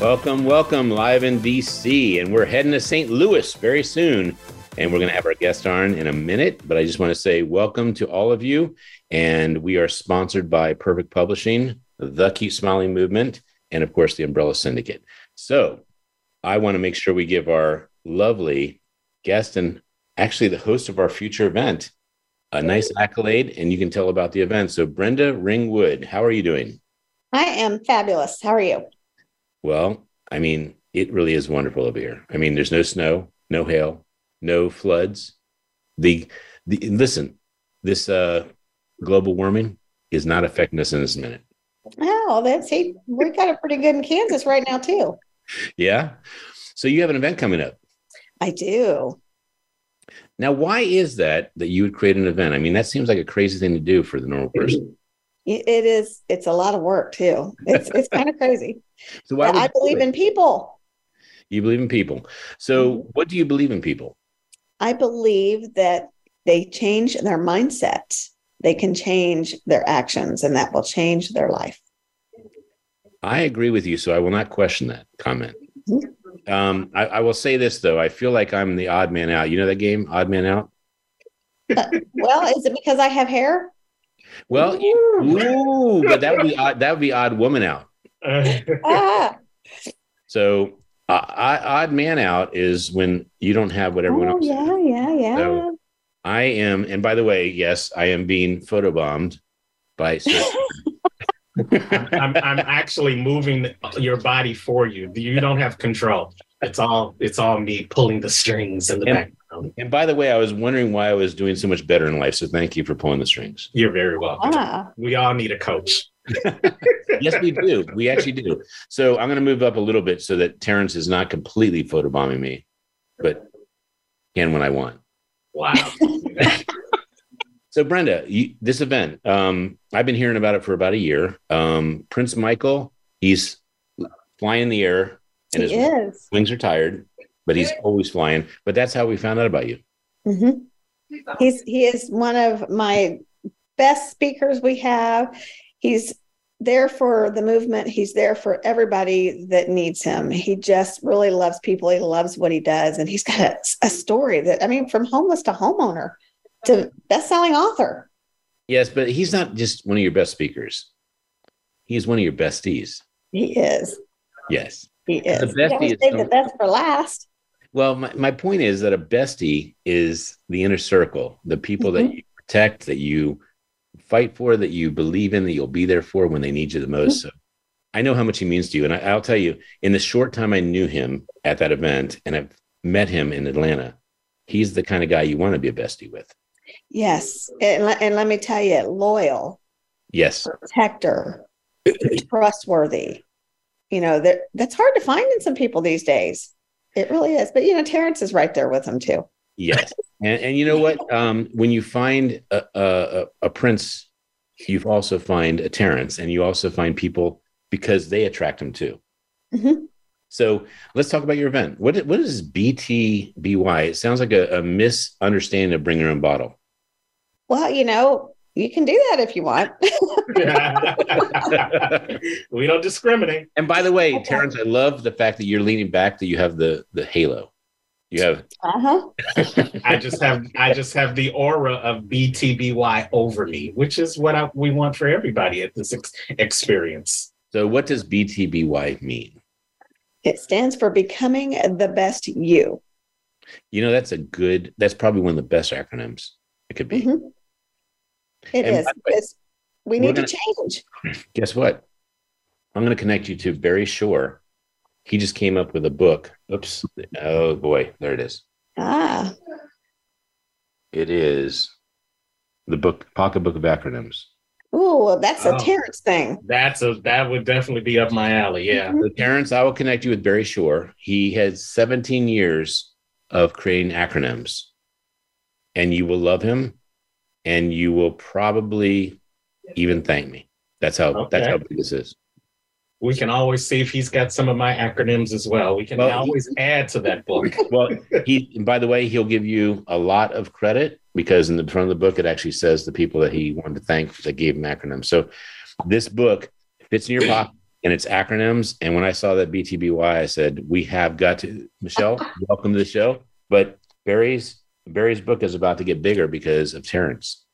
Welcome, welcome, live in DC. And we're heading to St. Louis very soon. And we're going to have our guest on in a minute. But I just want to say welcome to all of you. And we are sponsored by Perfect Publishing, the Keep Smiling Movement, and of course, the Umbrella Syndicate. So I want to make sure we give our lovely guest and actually the host of our future event a nice accolade. And you can tell about the event. So, Brenda Ringwood, how are you doing? I am fabulous. How are you? Well, I mean, it really is wonderful over here. I mean, there's no snow, no hail, no floods. The, the listen, this uh, global warming is not affecting us in this minute. Oh, that's see, we got it pretty good in Kansas right now too. Yeah. So you have an event coming up. I do. Now, why is that that you would create an event? I mean, that seems like a crazy thing to do for the normal person. It is. It's a lot of work too. It's it's kind of crazy. So why I believe in people. You believe in people. So mm-hmm. what do you believe in people? I believe that they change their mindset. They can change their actions, and that will change their life. I agree with you, so I will not question that comment. Mm-hmm. Um, I, I, will say this though: I feel like I'm the odd man out. You know that game, Odd Man Out. Uh, well, is it because I have hair? Well, ooh, but that would be odd, that would be odd woman out. Ah. So uh, odd man out is when you don't have what everyone oh, else. Yeah, yeah, yeah. So I am, and by the way, yes, I am being photobombed by. I'm, I'm, I'm actually moving your body for you. You don't have control. It's all it's all me pulling the strings in the and, back. And by the way, I was wondering why I was doing so much better in life. So thank you for pulling the strings. You're very welcome. Ah. We all need a coach. Yes, we do. We actually do. So I'm going to move up a little bit so that Terrence is not completely photobombing me, but can when I want. Wow. so Brenda, you, this event, um, I've been hearing about it for about a year. Um, Prince Michael, he's flying in the air and he his is. wings are tired but he's always flying. But that's how we found out about you. Mm-hmm. He's he is one of my best speakers we have. He's there for the movement. He's there for everybody that needs him. He just really loves people. He loves what he does, and he's got a, a story that I mean, from homeless to homeowner to best-selling author. Yes, but he's not just one of your best speakers. He's one of your besties. He is. Yes. He is. The bestie is the best for last. Well, my, my point is that a bestie is the inner circle, the people mm-hmm. that you protect, that you fight for, that you believe in, that you'll be there for when they need you the most. Mm-hmm. So I know how much he means to you. And I, will tell you, in the short time I knew him at that event and I've met him in Atlanta, he's the kind of guy you want to be a bestie with. Yes. And, and let me tell you, loyal. Yes. Protector, trustworthy. You know, that that's hard to find in some people these days. It really is. But you know, Terrence is right there with him too. Yes. And, and you know what? Um, when you find a, a, a prince, you also find a Terrence, and you also find people because they attract him too. Mm-hmm. So let's talk about your event. What what is BTBY? It sounds like a, a misunderstanding of bring your own bottle. Well, you know, you can do that if you want. we don't discriminate. And by the way, okay. Terrence, I love the fact that you're leaning back, that you have the the halo. You have uh-huh. I just have I just have the aura of BTBY over me, which is what I, we want for everybody at this ex- experience. So what does BTBY mean? It stands for becoming the best you. You know, that's a good that's probably one of the best acronyms it could be. Mm-hmm. It and is because we need gonna, to change. Guess what? I'm going to connect you to Barry Shore. He just came up with a book. Oops. Oh boy, there it is. Ah. It is the book Pocket Book of Acronyms. Oh, that's a oh, Terrence thing. That's a that would definitely be up my alley. Yeah. Mm-hmm. So Terrence, I will connect you with Barry Shore. He has 17 years of creating acronyms, and you will love him, and you will probably even thank me. That's how Okay. that's how big this is. We can always see if he's got some of my acronyms as well. We can Well, he- always add to that book. Well, he by the way, he'll give you a lot of credit because in the front of the book it actually says the people that he wanted to thank that gave him acronyms. So this book fits in your pocket and it's acronyms. And when I saw that BTBY, I said, We have got to Michelle, welcome to the show. But Barry's Barry's book is about to get bigger because of Terrence.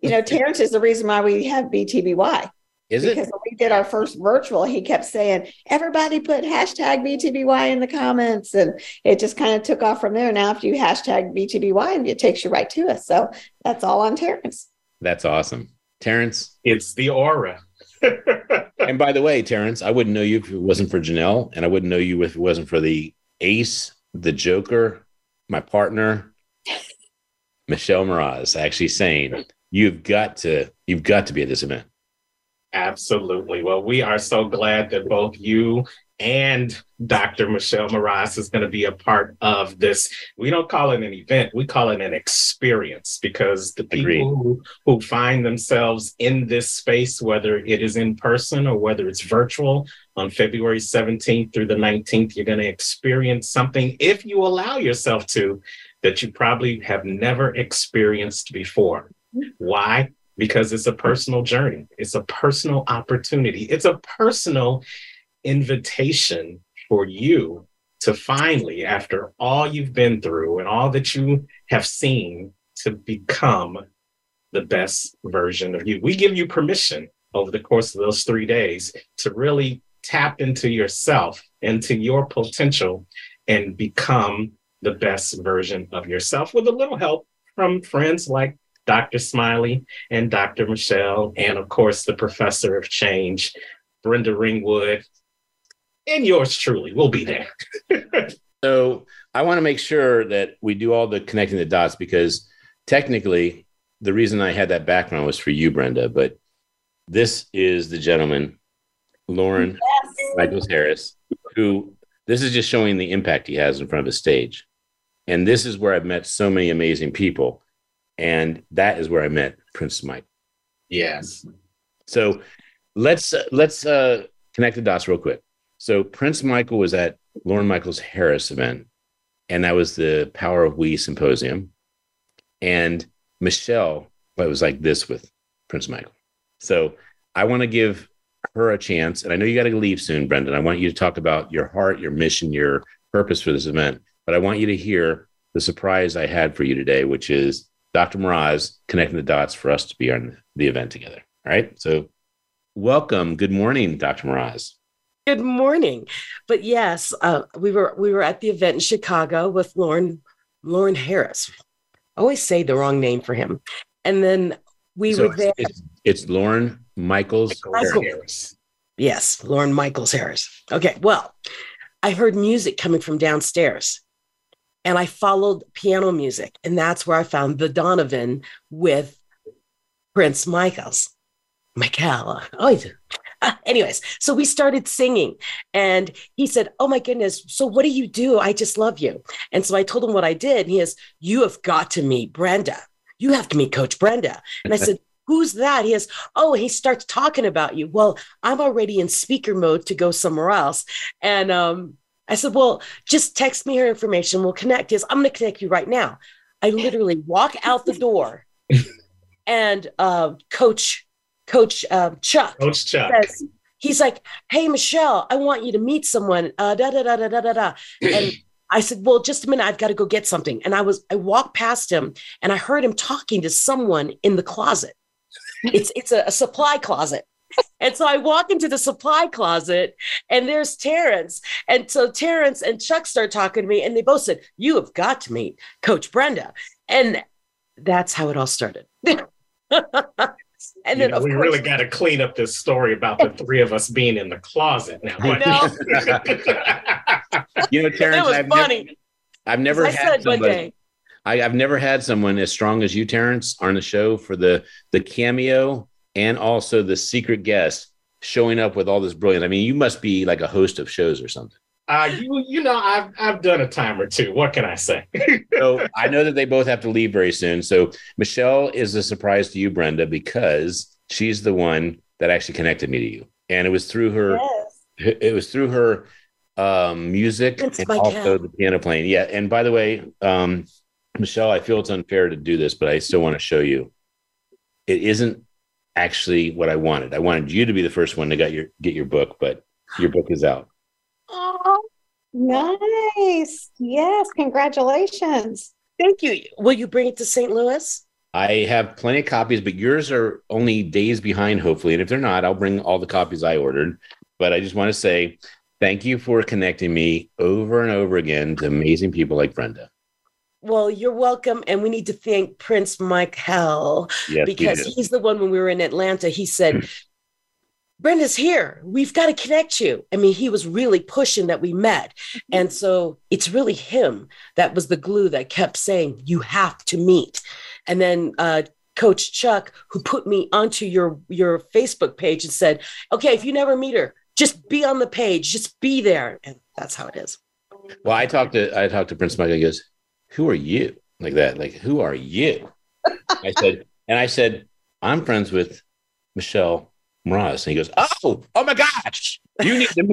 You know, Terrence is the reason why we have BTBY. Is because it? when we did our first virtual, he kept saying, everybody put hashtag BTBY in the comments. And it just kind of took off from there. Now, if you hashtag BTBY, it takes you right to us. So that's all on Terrence. That's awesome. Terrence. It's the aura. And by the way, Terrence, I wouldn't know you if it wasn't for Janelle, and I wouldn't know you if it wasn't for the ace, the joker, my partner, Michelle Mraz, actually saying, You've got to, you've got to be at this event. Absolutely. Well, we are so glad that both you and Dr. Michelle Mraz is going to be a part of this. We don't call it an event, we call it an experience because the people Agreed. who, who find themselves in this space, whether it is in person or whether it's virtual, on February 17th through the 19th, you're going to experience something, if you allow yourself to, that you probably have never experienced before. Mm-hmm. Why? Because it's a personal journey. It's a personal opportunity. It's a personal invitation for you to finally, after all you've been through and all that you have seen, to become the best version of you. We give you permission over the course of those three days to really tap into yourself, into your potential, and become the best version of yourself with a little help from friends like Dr. Smiley and Dr. Michelle, and of course, the professor of change, Brenda Ringwood, and yours truly We'll be there. So I want to make sure that we do all the connecting the dots because technically, the reason I had that background was for you, Brenda, but this is the gentleman, Lauren Michaels Harris, who this is just showing the impact he has in front of a stage. And this is where I've met so many amazing people. And that is where I met Prince Mike. Yes. So let's uh, let's uh, connect the dots real quick. So Prince Michael was at Lauren Michaels Harris event, and that was the Power of We symposium. And Michelle, it was like this with Prince Michael. So I want to give her a chance, and I know you got to leave soon, Brendan. I want you to talk about your heart, your mission, your purpose for this event. But I want you to hear the surprise I had for you today, which is Dr. Mraz connecting the dots for us to be on the event together. All right. So welcome. Good morning, Dr. Mraz. Good morning. But yes, uh, we were we were at the event in Chicago with Lauren Lauren Harris. I always say the wrong name for him. And then we so were there. it's, it's, it's Lauren Michaels. Michael. Harris. Yes, Lauren Michaels Harris. Okay, well, I heard music coming from downstairs and I followed piano music. And that's where I found the Donovan with Prince Michaels. Michaela. Oh, Ah, anyways, so we started singing and he said, Oh my goodness, so what do you do? I just love you. And so I told him what I did. And he has, You have got to meet Brenda. You have to meet Coach Brenda. And I said, Who's that? He has, Oh, he starts talking about you. Well, I'm already in speaker mode to go somewhere else. And um, I said, Well, just text me her information. We'll connect. Says, I'm going to connect you right now. I literally walk out the door and uh, Coach Coach um, Chuck Coach Chuck. says, he's like, Hey, Michelle, I want you to meet someone. Uh, da, da, da, da, da, da, da. And I said, Well, just a minute. I've got to go get something. And I was, I walked past him and I heard him talking to someone in the closet. It's, it's a, a supply closet. And so I walk into the supply closet and there's Terrence. And so Terrence and Chuck start talking to me and they both said, You have got to meet Coach Brenda. And that's how it all started. and You then, know, we course, really got to clean up this story about the three of us being in the closet now. I You know, that Terrence, was I've funny. never, I've never I had said one somebody. day, I, I've never had someone as strong as you, Terrence, on the show for the the cameo and also the secret guest showing up with all this brilliance. I mean, you must be like a host of shows or something. Uh, you you know I've I've done a time or two. What can I say? so I know that they both have to leave very soon. So Michelle is a surprise to you, Brenda, because she's the one that actually connected me to you, and it was through her. Yes. It was through her um, music That's and also cat. the piano playing. Yeah, and by the way, um, Michelle, I feel it's unfair to do this, but I still want to show you. It isn't actually what I wanted. I wanted you to be the first one to get your get your book, but your book is out. Oh, Nice. Yes. Congratulations. Thank you. Will you bring it to St. Louis? I have plenty of copies, but yours are only days behind, hopefully. And if they're not, I'll bring all the copies I ordered. But I just want to say thank you for connecting me over and over again to amazing people like Brenda. Well, you're welcome. And we need to thank Prince Michael Yes, because you do. he's the one when we were in Atlanta. He said, Brenda's here. We've got to connect you. I mean, he was really pushing that we met. And so it's really him that was the glue that kept saying, You have to meet. And then uh, Coach Chuck, who put me onto your, your Facebook page and said, Okay, if you never meet her, just be on the page, just be there. And that's how it is. Well, I talked to I talked to Prince Michael. He goes, "Who are you?" Like that. Like, who are you? I said, and I said, "I'm friends with Michelle Mraz." And he goes, "Oh, oh my gosh, you need to."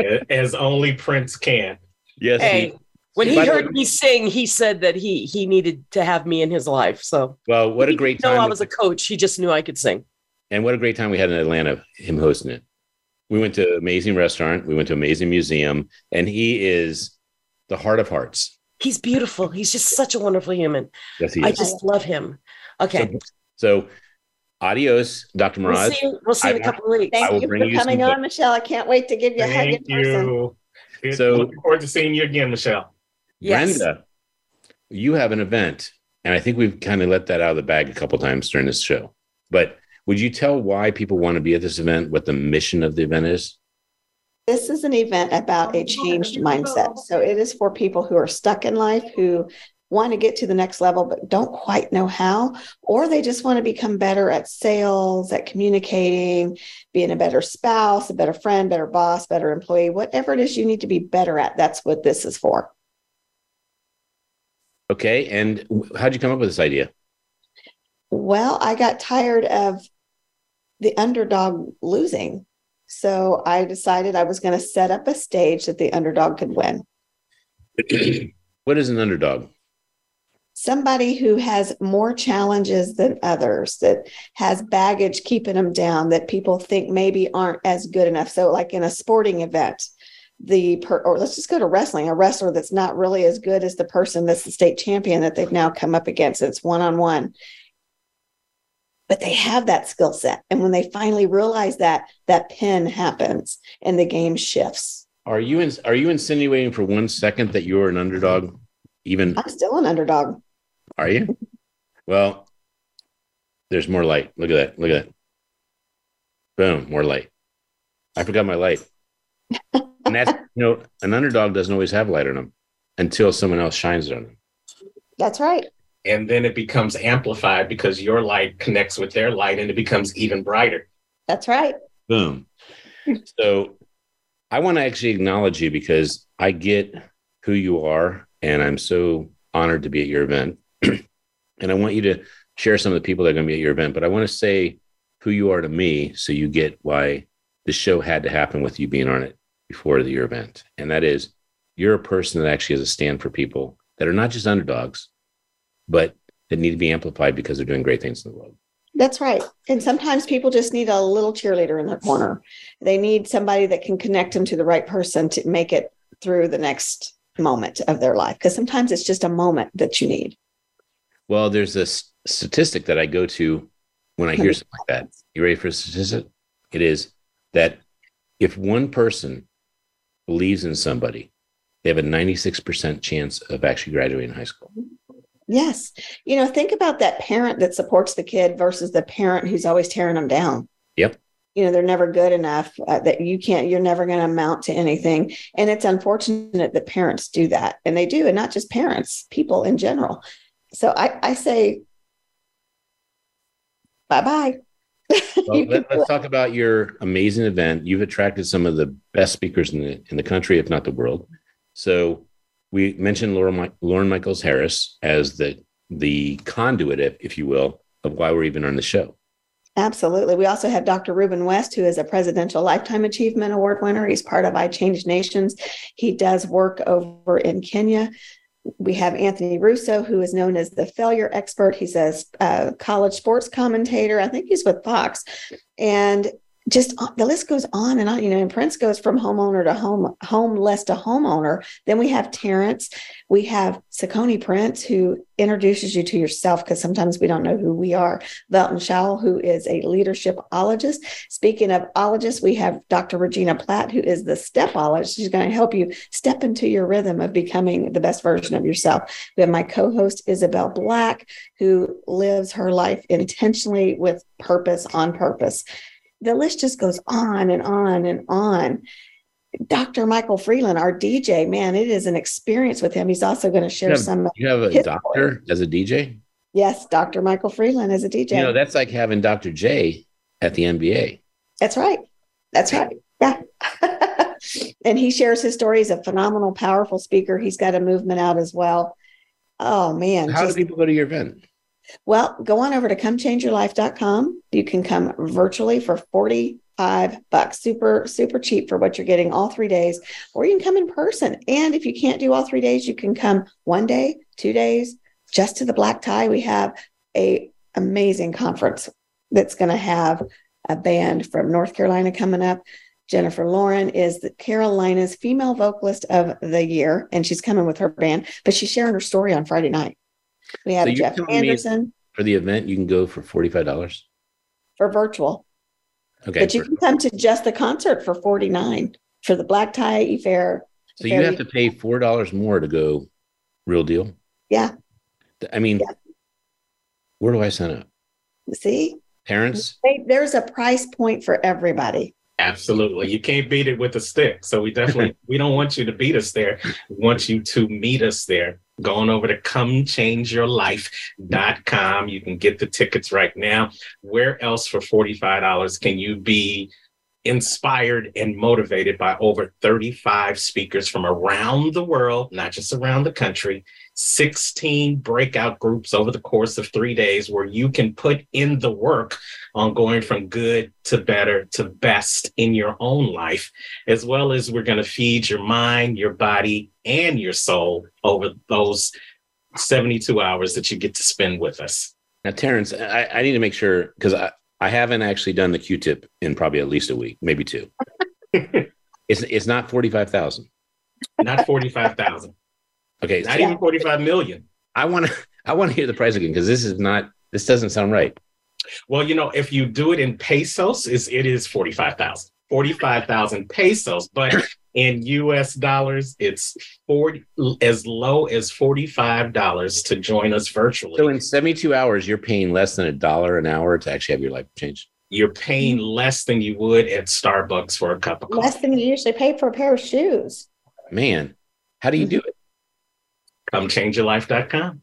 As only Prince can. yes. Hey, when he By heard way- me sing, he said that he he needed to have me in his life. So well, what a great didn't know time! I was a coach. He just knew I could sing. and what a great time we had in Atlanta. Him hosting it. We went to amazing restaurant. We went to amazing museum, and he is the heart of hearts. He's beautiful. He's just such a wonderful human. Yes, he is. I just love him. Okay. So, so adios, Dr. We'll see you, we'll see you in a I- couple of weeks. Thank you for you coming book- on, Michelle. I can't wait to give you a hug in Thank person. you. Good. So- Look forward to seeing you again, Michelle. Yes. Brenda, you have an event, and I think we've kind of let that out of the bag a couple times during this show. But would you tell why people want to be at this event? What the mission of the event is? This is an event about a changed mindset. So it is for people who are stuck in life, who want to get to the next level, but don't quite know how, or they just want to become better at sales, at communicating, being a better spouse, a better friend, better boss, better employee, whatever it is you need to be better at. That's what this is for. Okay, and how'd you come up with this idea? Well, I got tired of the underdog losing. So I decided I was going to set up a stage that the underdog could win. what is an underdog? Somebody who has more challenges than others, that has baggage keeping them down, that people think maybe aren't as good enough. So, like in a sporting event, the per, or let's just go to wrestling, a wrestler that's not really as good as the person that's the state champion that they've now come up against. It's one on one. But they have that skill set. And when they finally realize that, that pin happens and the game shifts. Are you in, are you insinuating for one second that you're an underdog? Even I'm still an underdog. are you? Well, there's more light. Look at that. Look at that. Boom, more light. I forgot my light. and that's you know, an underdog doesn't always have light on them until someone else shines it on them. That's right. And then it becomes amplified because your light connects with their light and it becomes even brighter. That's right. Boom. so I want to actually acknowledge you because I get who you are and I'm so honored to be at your event. and I want you to share some of the people that are going to be at your event, but I want to say who you are to me so you get why the show had to happen with you being on it before the, your event. And that is you're a person that actually has a stand for people that are not just underdogs, but that need to be amplified because they're doing great things in the world. That's right. And sometimes people just need a little cheerleader in their corner. They need somebody that can connect them to the right person to make it through the next moment of their life. Because sometimes it's just a moment that you need. Well, there's this statistic that I go to when I hear something like that. You ready for a statistic? It is that if one person believes in somebody, they have a 96% chance of actually graduating high school. Yes. You know, think about that parent that supports the kid versus the parent who's always tearing them down. Yep. You know, they're never good enough uh, that you can't, you're never going to amount to anything. And it's unfortunate that parents do that. And they do. And not just parents, people in general. So I, I say, bye bye. Well, let, us talk about your amazing event. You've attracted some of the best speakers in the in the country, if not the world. So we mentioned Laura, Lauren Michaels Harris as the the conduit, if, if you will, of why we're even on the show. Absolutely. We also have Dr. Ruben West, who is a Presidential Lifetime Achievement Award winner. He's part of I Change Nations. He does work over in Kenya. We have Anthony Russo, who is known as the failure expert. He's a uh, college sports commentator. I think he's with Fox. And just uh, the list goes on and on. You know, and Prince goes from homeowner to home, homeless to homeowner. Then we have Terrence. We have Sakoni Prince, who introduces you to yourself because sometimes we don't know who we are. Velton Showell, who is a leadershipologist. Speaking of ologists, we have Dr. Regina Platt, who is the stepologist. She's going to help you step into your rhythm of becoming the best version of yourself. We have my co-host Isabel Black, who lives her life intentionally with purpose on purpose the list just goes on and on and on. Dr. Michael Freeland, our DJ, man, it is an experience with him. He's also going to share you have, some. You have a doctor as a DJ? Yes, Dr. Michael Freeland as a DJ. You know, that's like having Dr. J at the NBA. That's right. That's right. Yeah. and he shares his story. He's a phenomenal, powerful speaker. He's got a movement out as well. Oh, man. How just, do people go to your event? Well, go on over to comechangeyourlife.com. You can come virtually for 45 bucks. Super, super cheap for what you're getting all three days, or you can come in person. And if you can't do all three days, you can come one day, two days, just to the black tie. We have a amazing conference that's going to have a band from North Carolina coming up. Jennifer Lauren is the Carolina's female vocalist of the year, and she's coming with her band, but she's sharing her story on Friday night. We have so Jeff Anderson. For the event, you can go for $45 for virtual. Okay. But you can come to just the concert for 49 for the black tie affair. So you have to pay $4 more to go real deal? Yeah. I mean, yeah. where do I sign up? See? Parents? There's a price point for everybody. Absolutely. You can't beat it with a stick. So we definitely we don't want you to beat us there. We want you to meet us there going over to comechangeyourlife.com. You can get the tickets right now. Where else for $45 can you be inspired and motivated by over 35 speakers from around the world, not just around the country, 16 breakout groups over the course of three days where you can put in the work on going from good to better to best in your own life, as well as we're going to feed your mind, your body, and your soul over those 72 hours that you get to spend with us. Now, Terrence, I, I need to make sure because I, I haven't actually done the Q-tip in probably at least a week, maybe two. it's it's not forty five thousand. Not forty five thousand. Okay, not so even forty five million. I want to I want to hear the price again because this is not this doesn't sound right. Well, you know, if you do it in pesos, is it is forty five thousand. 45,000 pesos, but in US dollars, it's 40 as low as $45 to join us virtually. So in 72 hours, you're paying less than a dollar an hour to actually have your life changed. You're paying less than you would at Starbucks for a cup of coffee. Less than you usually pay for a pair of shoes. Man, how do you mm-hmm. do it? ComeChangeYourLife.com.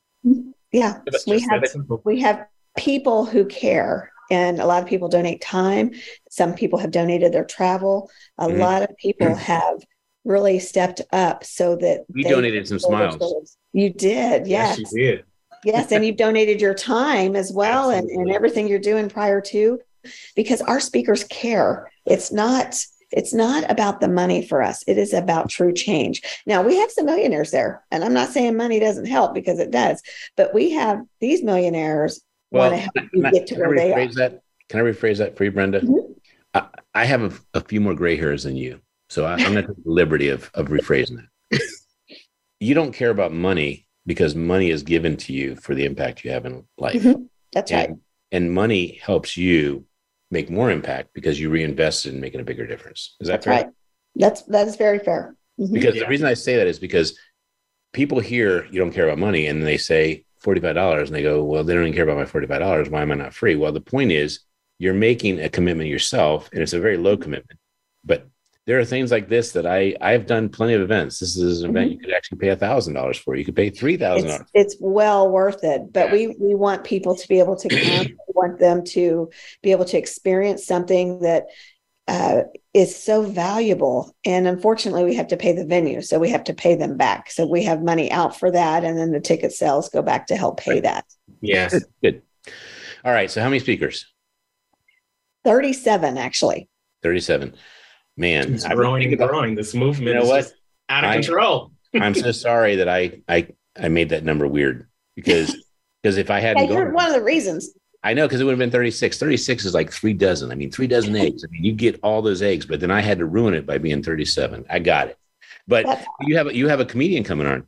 Yeah, we have we have people who care and a lot of people donate time. Some people have donated their travel. A mm-hmm. lot of people mm-hmm. have really stepped up so that we donated some smiles. you did yes, yes. you did. Yes and you've donated your time as well and, and everything you're doing prior to because our speakers care. It's not it's not about the money for us it is about true change now we have some millionaires there and i'm not saying money doesn't help because it does but we have these millionaires well, want to help you get to where they are. That? Can I rephrase that for you, Brenda? Mm-hmm. I, I, have a, a, few more gray hairs than you, so I, am going to take the liberty of, of rephrasing that. you don't care about money because money is given to you for the impact you have in life. Mm-hmm. That's and, right. And money helps you make more impact because you reinvest in making a bigger difference. Is that That's fair? right? That's that is very fair. Mm-hmm. Because yeah. the reason I say that is because people hear you don't care about money and they say, $45 and they go, well, they don't even care about my $45. Why am I not free? Well, the point is you're making a commitment yourself and it's a very low commitment, but there are things like this that I I've done plenty of events. This is an event Mhm. you could actually pay a thousand dollars for. You could pay three thousand dollars. it's well worth it. But we we want people to be able to come. we want them to be able to experience something that uh, is so valuable. And unfortunately, we have to pay the venue, so we have to pay them back. So we have money out for that, and then the ticket sales go back to help pay Right. that. Yes. Good. Good. All right. So how many speakers? Thirty-seven, actually. Thirty-seven. Man, It's I've growing and about- growing. This movement You know is what? out of I- control. I'm so sorry that I I I made that number weird because because if I hadn't you're gone, one of the reasons. I know because it would have been 36. 36 is like three dozen. I mean, three dozen eggs. I mean, you get all those eggs, but then I had to ruin it by being 37. I got it. But That's- you have a, you have a comedian coming on.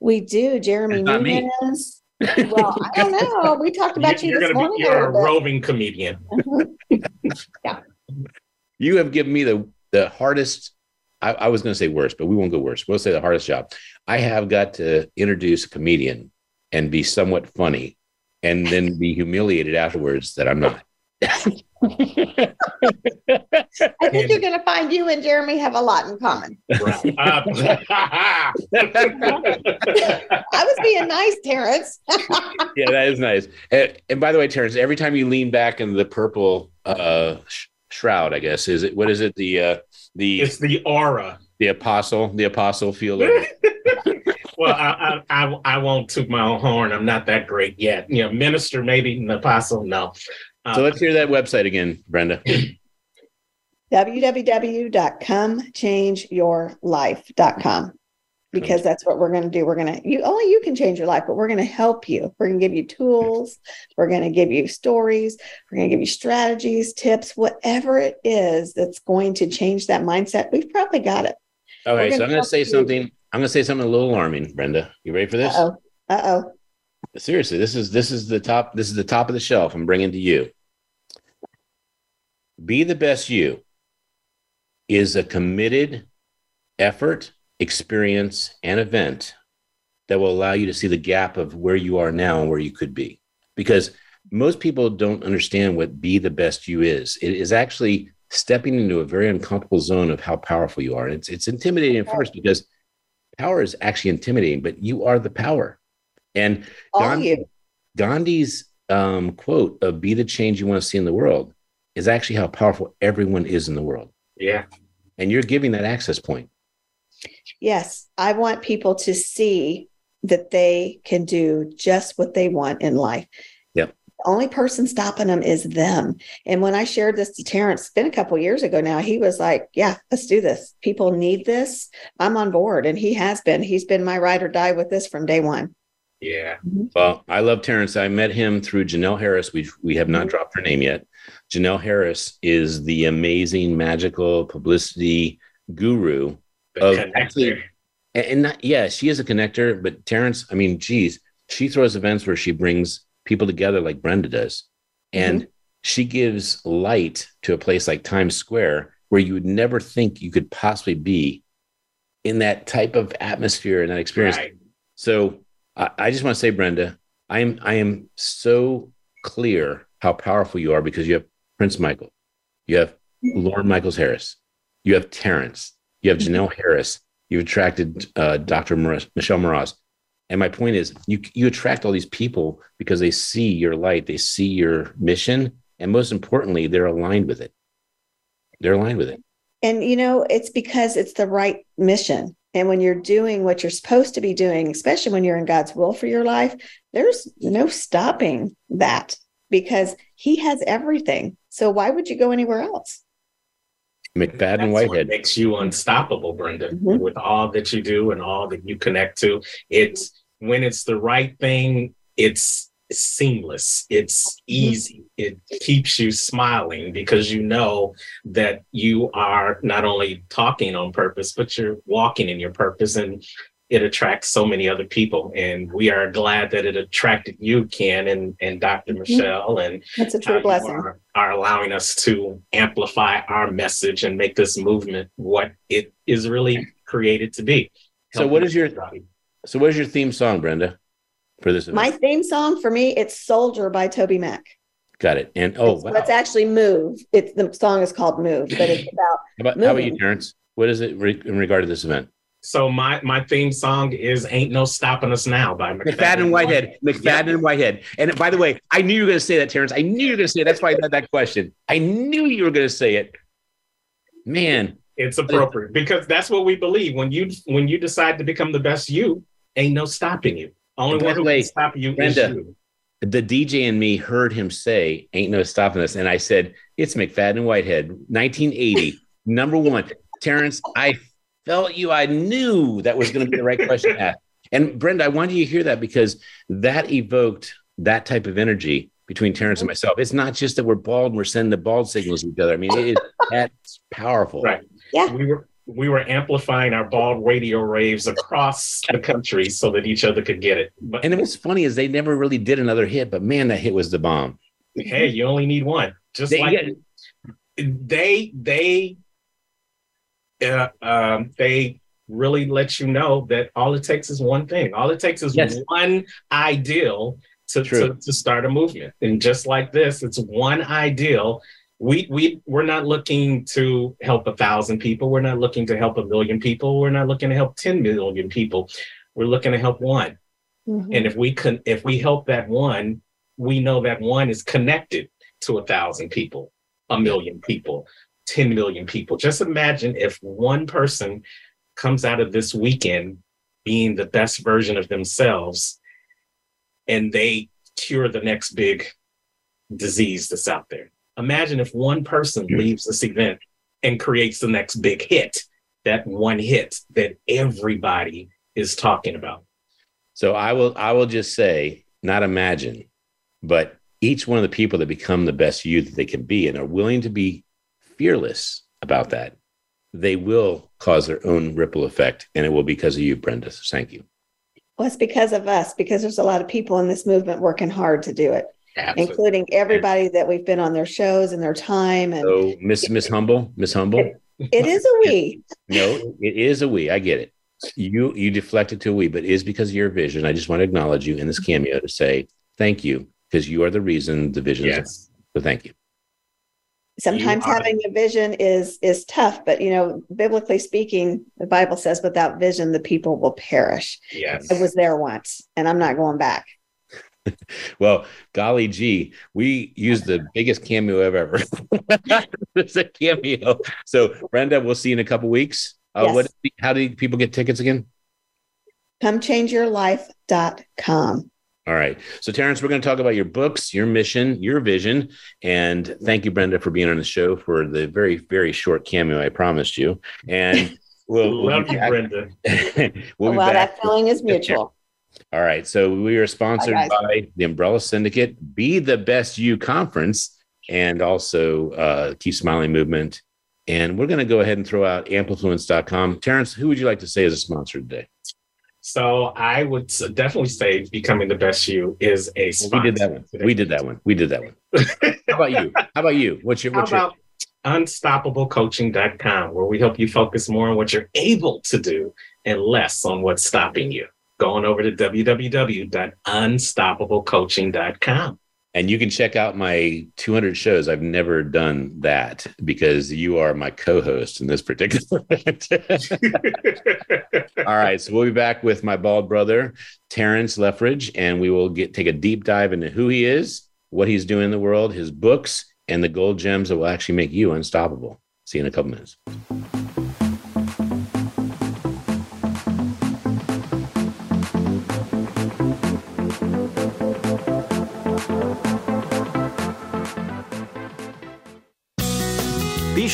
We do, Jeremy It's not me. Nunez. Well, I don't know. We talked about you, You're this morning. be a you're a bit. roving comedian. yeah. You have given me the the hardest. I, I was going to say worst, but we won't go worse. We'll say the hardest job. I have got to introduce a comedian and be somewhat funny, and then be humiliated afterwards that I'm not. I think you're going to find you and Jeremy have a lot in common. Right. Uh, I was being nice, Terrence. yeah, that is nice. And, and by the way, Terrence, every time you lean back in the purple uh, sh- shroud, I guess is it what is it the uh, the it's the aura. the apostle the apostle feel Well, I, I I I won't toot my own horn. I'm not that great yet. You know, minister maybe, an apostle, no. Uh, So let's hear that website again, Brenda. www.comechangeyourlife.com because that's what we're going to do. We're going to, you only you can change your life, but we're going to help you. We're going to give you tools. We're going to give you stories. We're going to give you strategies, tips, whatever it is that's going to change that mindset. We've probably got it. Okay, so I'm going to say you. something. I'm going to say something a little alarming, Brenda. You ready for this? Uh oh. Uh oh. Seriously, this is this is the top. This is the top of the shelf. I'm bringing to you. Be the best you is a committed effort, experience, and event that will allow you to see the gap of where you are now and where you could be. Because most people don't understand what be the best you is. It is actually stepping into a very uncomfortable zone of how powerful you are. And it's it's intimidating at first because power is actually intimidating, but you are the power. And Gandhi- you. Gandhi's um, quote of "Be the change you want to see in the world" is actually how powerful everyone is in the world, yeah. and you're giving that access point. Yes. I want people to see that they can do just what they want in life. Yep. The only person stopping them is them. And when I shared this to Terrence, it's been a couple years ago now, he was like, Yeah, let's do this. People need this. I'm on board. And he has been. He's been my ride or die with this from day one. Yeah. Mm-hmm. Well, I love Terrence. I met him through Janelle Harris. We we have not mm-hmm. dropped her name yet. Janelle Harris is the amazing magical publicity guru. Of connector. actually- And, not, yeah, she is a connector, but Terrence, I mean, geez, she throws events where she brings people together like Brenda does. Mm-hmm. And she gives light to a place like Times Square where you would never think you could possibly be in that type of atmosphere and that experience. Right. So I, I just want to say, Brenda, I am I am so clear how powerful you are because you have Prince Michael, you have mm-hmm. Lauren Michaels Harris, you have Terrence, you have Janelle Harris, you've attracted uh, Dr. Mraz, Michelle Mraz. And my point is, you you attract all these people because they see your light, they see your mission, and most importantly, they're aligned with it. They're aligned with it. And you know, it's because it's the right mission. And when you're doing what you're supposed to be doing, especially when you're in God's will for your life, there's no stopping that because He has everything. So why would you go anywhere else? McFadden That's what Whitehead. makes you unstoppable, Brenda, Mhm. with all that you do and all that you connect to. It's when it's the right thing, it's seamless, it's easy, it keeps you smiling because you know that you are not only talking on purpose, but you're walking in your purpose and it attracts so many other people. And we are glad that it attracted you, Ken, and, and Dr. Mm-hmm. Michelle, and It's a uh, true blessing. Are, are allowing us to amplify our message and make this movement what it is really created to be. So what is your- Helping So, what is your theme song, Brenda, for this event? My theme song for me, it's Soldier by TobyMac. Got it. And oh, it's, wow. it's actually "Move." It's the song is called "Move," but it's about How about, how about you. Terrence? What is it re- in regard to this event? So my my theme song is "Ain't No Stopping Us Now" by McFadden and Whitehead. McFadden and Whitehead. And by the way, I knew you were going to say that, Terrence. I knew you were going to say it. That's why I had that question. I knew you were going to say it. Man, It's appropriate because that's what we believe. When you when you decide to become the best you, ain't no stopping you. Only one way, can stop you Brenda, is you. the DJ and me heard him say, Ain't no stopping us. And I said, It's McFadden and Whitehead, 1980, number one. Terrence, I felt you. I knew that was going to be the right question to ask. And Brenda, I wanted you to hear that because that evoked that type of energy between Terrence and myself. It's not just that we're bald and we're sending the bald signals to each other. I mean, it is that's powerful. Right. Yeah. We were we were amplifying our bald radio raves across the country so that each other could get it. But And it was funny is they never really did another hit, but man, that hit was the bomb. hey, you only need one. Just They- like yeah. they they uh, um, they really let you know that all it takes is one thing. All it takes is Yes. one ideal to, to to start a movement. And just like this, it's one ideal. We we we're not looking to help a thousand people. We're not looking to help a million people. We're not looking to help ten million people. We're looking to help one. Mhm. And if we can, if we help that one, we know that one is connected to a thousand people, a million people, 10 million people. Just imagine if one person comes out of this weekend being the best version of themselves and they cure the next big disease that's out there. Imagine if one person leaves this event and creates the next big hit, that one hit that everybody is talking about. So I will I will just say, not imagine, but each one of the people that become the best you that they can be and are willing to be fearless about that, they will cause their own ripple effect. And it will be because of you, Brenda. So thank you. Well, it's because of us, because there's a lot of people in this movement working hard to do it, including everybody that we've been on their shows and their time. And So Miss Miss Humble, Miss Humble. it is a we. No, it is a we. I get it. You you deflect it to a we, but it is because of your vision. I just want to acknowledge you in this cameo to say thank you because you are the reason the vision is. Yes. So thank you. Sometimes having a vision is is tough, but you know, biblically speaking, the Bible says without vision the people will perish. Yes. I was there once and I'm not going back. Well, golly gee, we used the biggest cameo I've ever. it's a cameo. So Brenda, we'll see you in a couple weeks. Uh, Yes. what? How do people get tickets again? Comechangeyourlife.com. All right. So Terrence, we're going to talk about your books, your mission, your vision, and thank you, Brenda, for being on the show for the very very short cameo I promised you. And we'll, we'll Love be you, back. Brenda. we'll be well, back. that feeling is mutual. All right. So we are sponsored Bye, by the Umbrella Syndicate, Be the Best You Conference, and also uh, Keep Smiling Movement. And we're going to go ahead and throw out amplifluence.com. Terrence, who would you like to say is a sponsor today? So I would definitely say becoming the best you is a We did that one. We did that one. We did that one. How about you? How about you? What's your, How what's your, about unstoppablecoaching.com, where we help you focus more on what you're able to do and less on what's stopping you? Going over to www.unstoppablecoaching.com. and you can check out my 200 shows. I've never done that because you are my co-host in this particular. All right, so we'll be back with my bald brother, Terrence Leffridge, and we will get take a deep dive into who he is, what he's doing in the world, his books, and the gold gems that will actually make you unstoppable. See you in a couple minutes.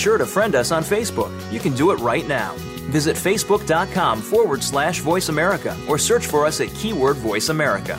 Sure to friend us on Facebook. You can do it right now. Visit facebook.com forward slash voice America or search for us at keyword voice America.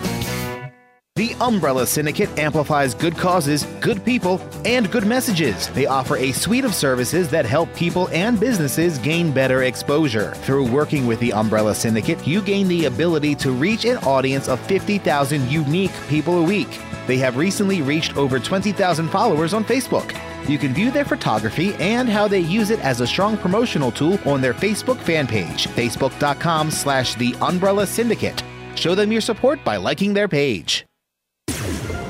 The Umbrella Syndicate amplifies good causes, good people, and good messages. They offer a suite of services that help people and businesses gain better exposure. Through working with the Umbrella Syndicate, you gain the ability to reach an audience of 50,000 unique people a week. They have recently reached over 20,000 followers on Facebook. You can view their photography and how they use it as a strong promotional tool on their Facebook fan page, facebook.com slash the Umbrella Syndicate. Show them your support by liking their page.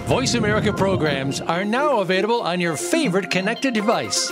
Voice America programs are now available on your favorite connected device,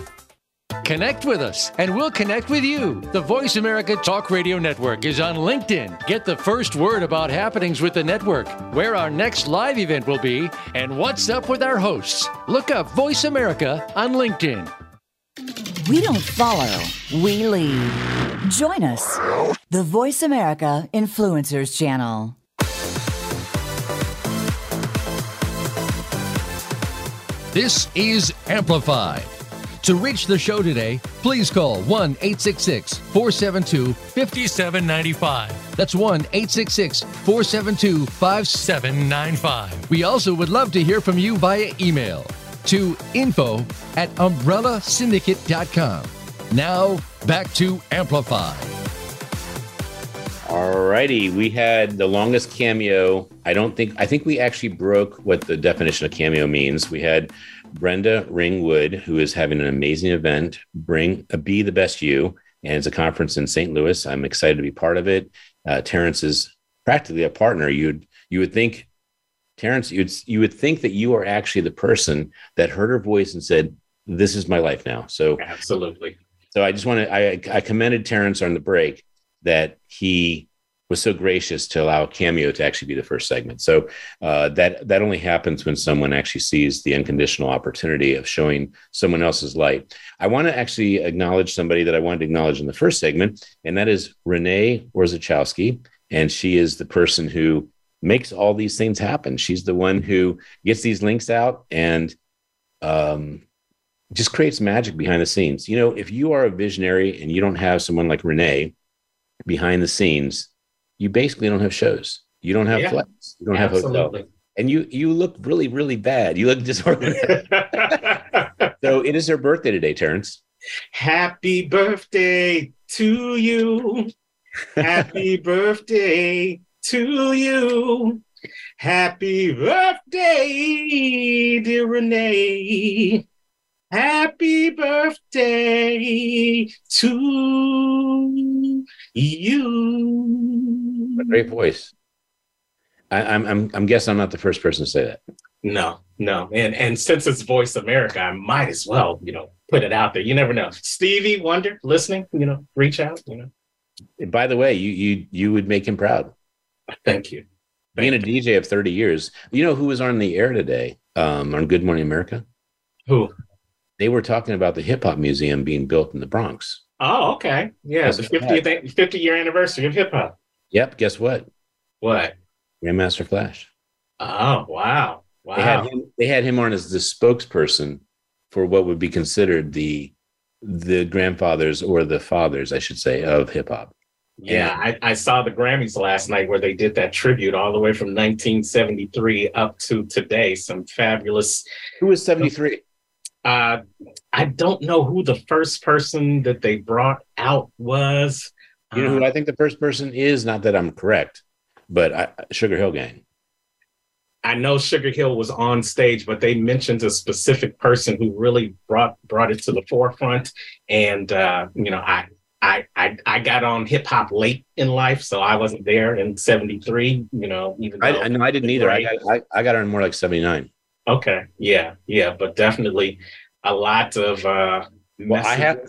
Connect with us, and we'll connect with you. The Voice America Talk Radio Network is on LinkedIn. Get the first word about happenings with the network, where our next live event will be, and what's up with our hosts. Look up Voice America on LinkedIn. We don't follow, we lead. Join us, the Voice America Influencers Channel. This is Amplified. To reach the show today, please call 1 866 472 5795. That's 1 866 472 5795. We also would love to hear from you via email to info at umbrellasyndicate.com. Now, back to Amplify. All righty, we had the longest cameo. I don't think I think we actually broke what the definition of cameo means. We had Brenda Ringwood, who is having an amazing event, Bring a Be the Best You, and it's a conference in St. Louis. I'm excited to be part of it. Uh, Terrence is practically a partner. You'd you would think, Terrence, you'd you would think that you are actually the person that heard her voice and said, "This is my life now." So absolutely. So I just want to I, I commended Terrence on the break that he was so gracious to allow cameo to actually be the first segment. So uh, that that only happens when someone actually sees the unconditional opportunity of showing someone else's light. I want to actually acknowledge somebody that I wanted to acknowledge in the first segment, and that is Renee Orzechowski, and she is the person who makes all these things happen. She's the one who gets these links out and um, just creates magic behind the scenes. You know, if you are a visionary and you don't have someone like Renee behind the scenes, you basically don't have shows. You don't have Yeah. flights. You don't Absolutely. have hotel. And you you look really really bad. You look disorganized. so it is her birthday today, Terrence. Happy birthday to you. Happy birthday to you. Happy birthday, dear Renee. Happy birthday to you. A great voice. I, I'm I'm I'm guessing I'm not the first person to say that. No, no. And and since it's Voice America, I might as well, you know, put it out there. You never know. Stevie Wonder listening, you know, reach out, you know. And by the way, you you you would make him proud. Thank you. Being a DJ of 30 years, you know who was on the air today um, on Good Morning America? Who? They were talking about the hip hop museum being built in the Bronx. Oh, okay. Yeah, Yes, the 50th 50 year anniversary of hip hop. Yep. Guess what? What? Grandmaster Flash. Oh, wow. Wow. They had him. They had him on as the spokesperson for what would be considered the the grandfathers or the fathers, I should say, of hip hop. Yeah, I, I saw the Grammys last night where they did that tribute all the way from 1973 up to today. Some fabulous. Who was 73? Uh, I don't know who the first person that they brought out was. You know who Uh, I think the first person is? Not that I'm correct, but I, Sugar Hill Gang. I know Sugar Hill was on stage, but they mentioned a specific person who really brought brought it to the forefront. And uh, you know, I I I, I got on hip hop late in life, so I wasn't there in '73. You know, even I, I know I didn't either. I got I, I got on more like 79. Okay, yeah, yeah, but definitely a lot of uh Well, I have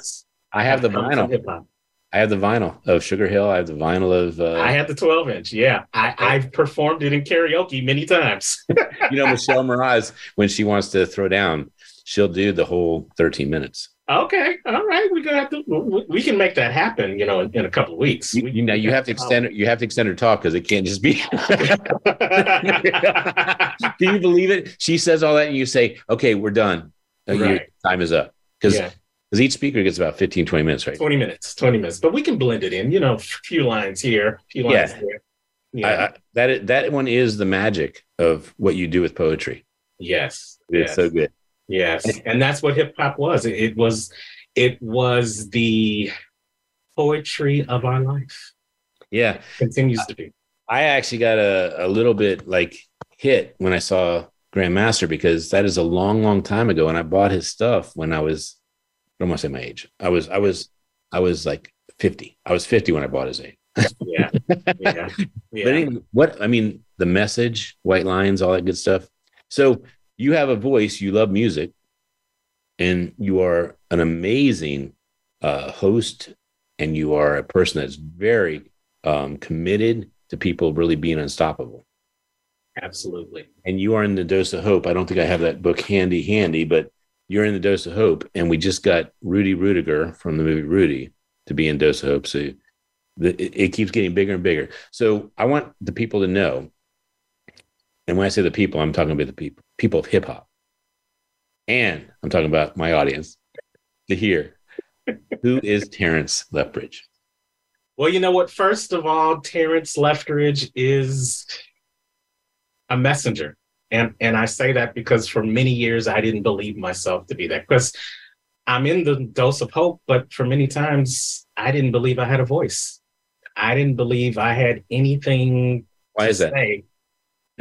I have the vinyl. I have the vinyl of Sugar Hill. I have the vinyl of uh, I had the 12 inch. Yeah, I, I've performed it in karaoke many times. you know Michelle Mraz when she wants to throw down, she'll do the whole 13 minutes. Okay, all right. We're gonna have to. We, can make that happen. You know, in, in a couple of weeks. You, you know, you have to extend you have to extend her talk because it can't just be. Can you believe it? She says all that, and you say, "Okay, we're done. Uh, your time is up." Because Yeah. each speaker gets about 15, 20 minutes, right? 20 minutes, 20 minutes, but we can blend it in, you know, a few lines here, a few lines Yeah. there. I, Yeah. I, that that one is the magic of what you do with poetry. yes. It's yes. so good. Yes. And that's what hip hop was. It, it was it was the poetry of our life. Yeah, Continues to be. I actually got a, a little bit like hit when I saw Grandmaster because that is a long, long time ago, and I bought his stuff when I was. I don't want to say my age. I was, I was, I was like fifty. I was fifty when I bought his age. Yeah. Yeah. Yeah. But what I mean, the message, white lines, all that good stuff. So you have a voice, you love music, and you are an amazing uh, host, and you are a person that's very um, committed to people really being unstoppable. Absolutely. And you are in the dose of hope. I don't think I have that book handy, handy, but you're in the dose of hope. And we just got Rudy Ruettiger from the movie Rudy to be in dose of hope. So the, it, it keeps getting bigger and bigger. So I want the people to know. And when I say the people, I'm talking about the people, people of hip hop. And I'm talking about my audience to hear who is Terrence Leftridge? Well, you know what? First of all, Terrence Leftridge is a messenger. And and I say that because for many years I didn't believe myself to be that. Because I'm in the dose of hope, but for many times I didn't believe I had a voice. I didn't believe I had anything Why to is that? say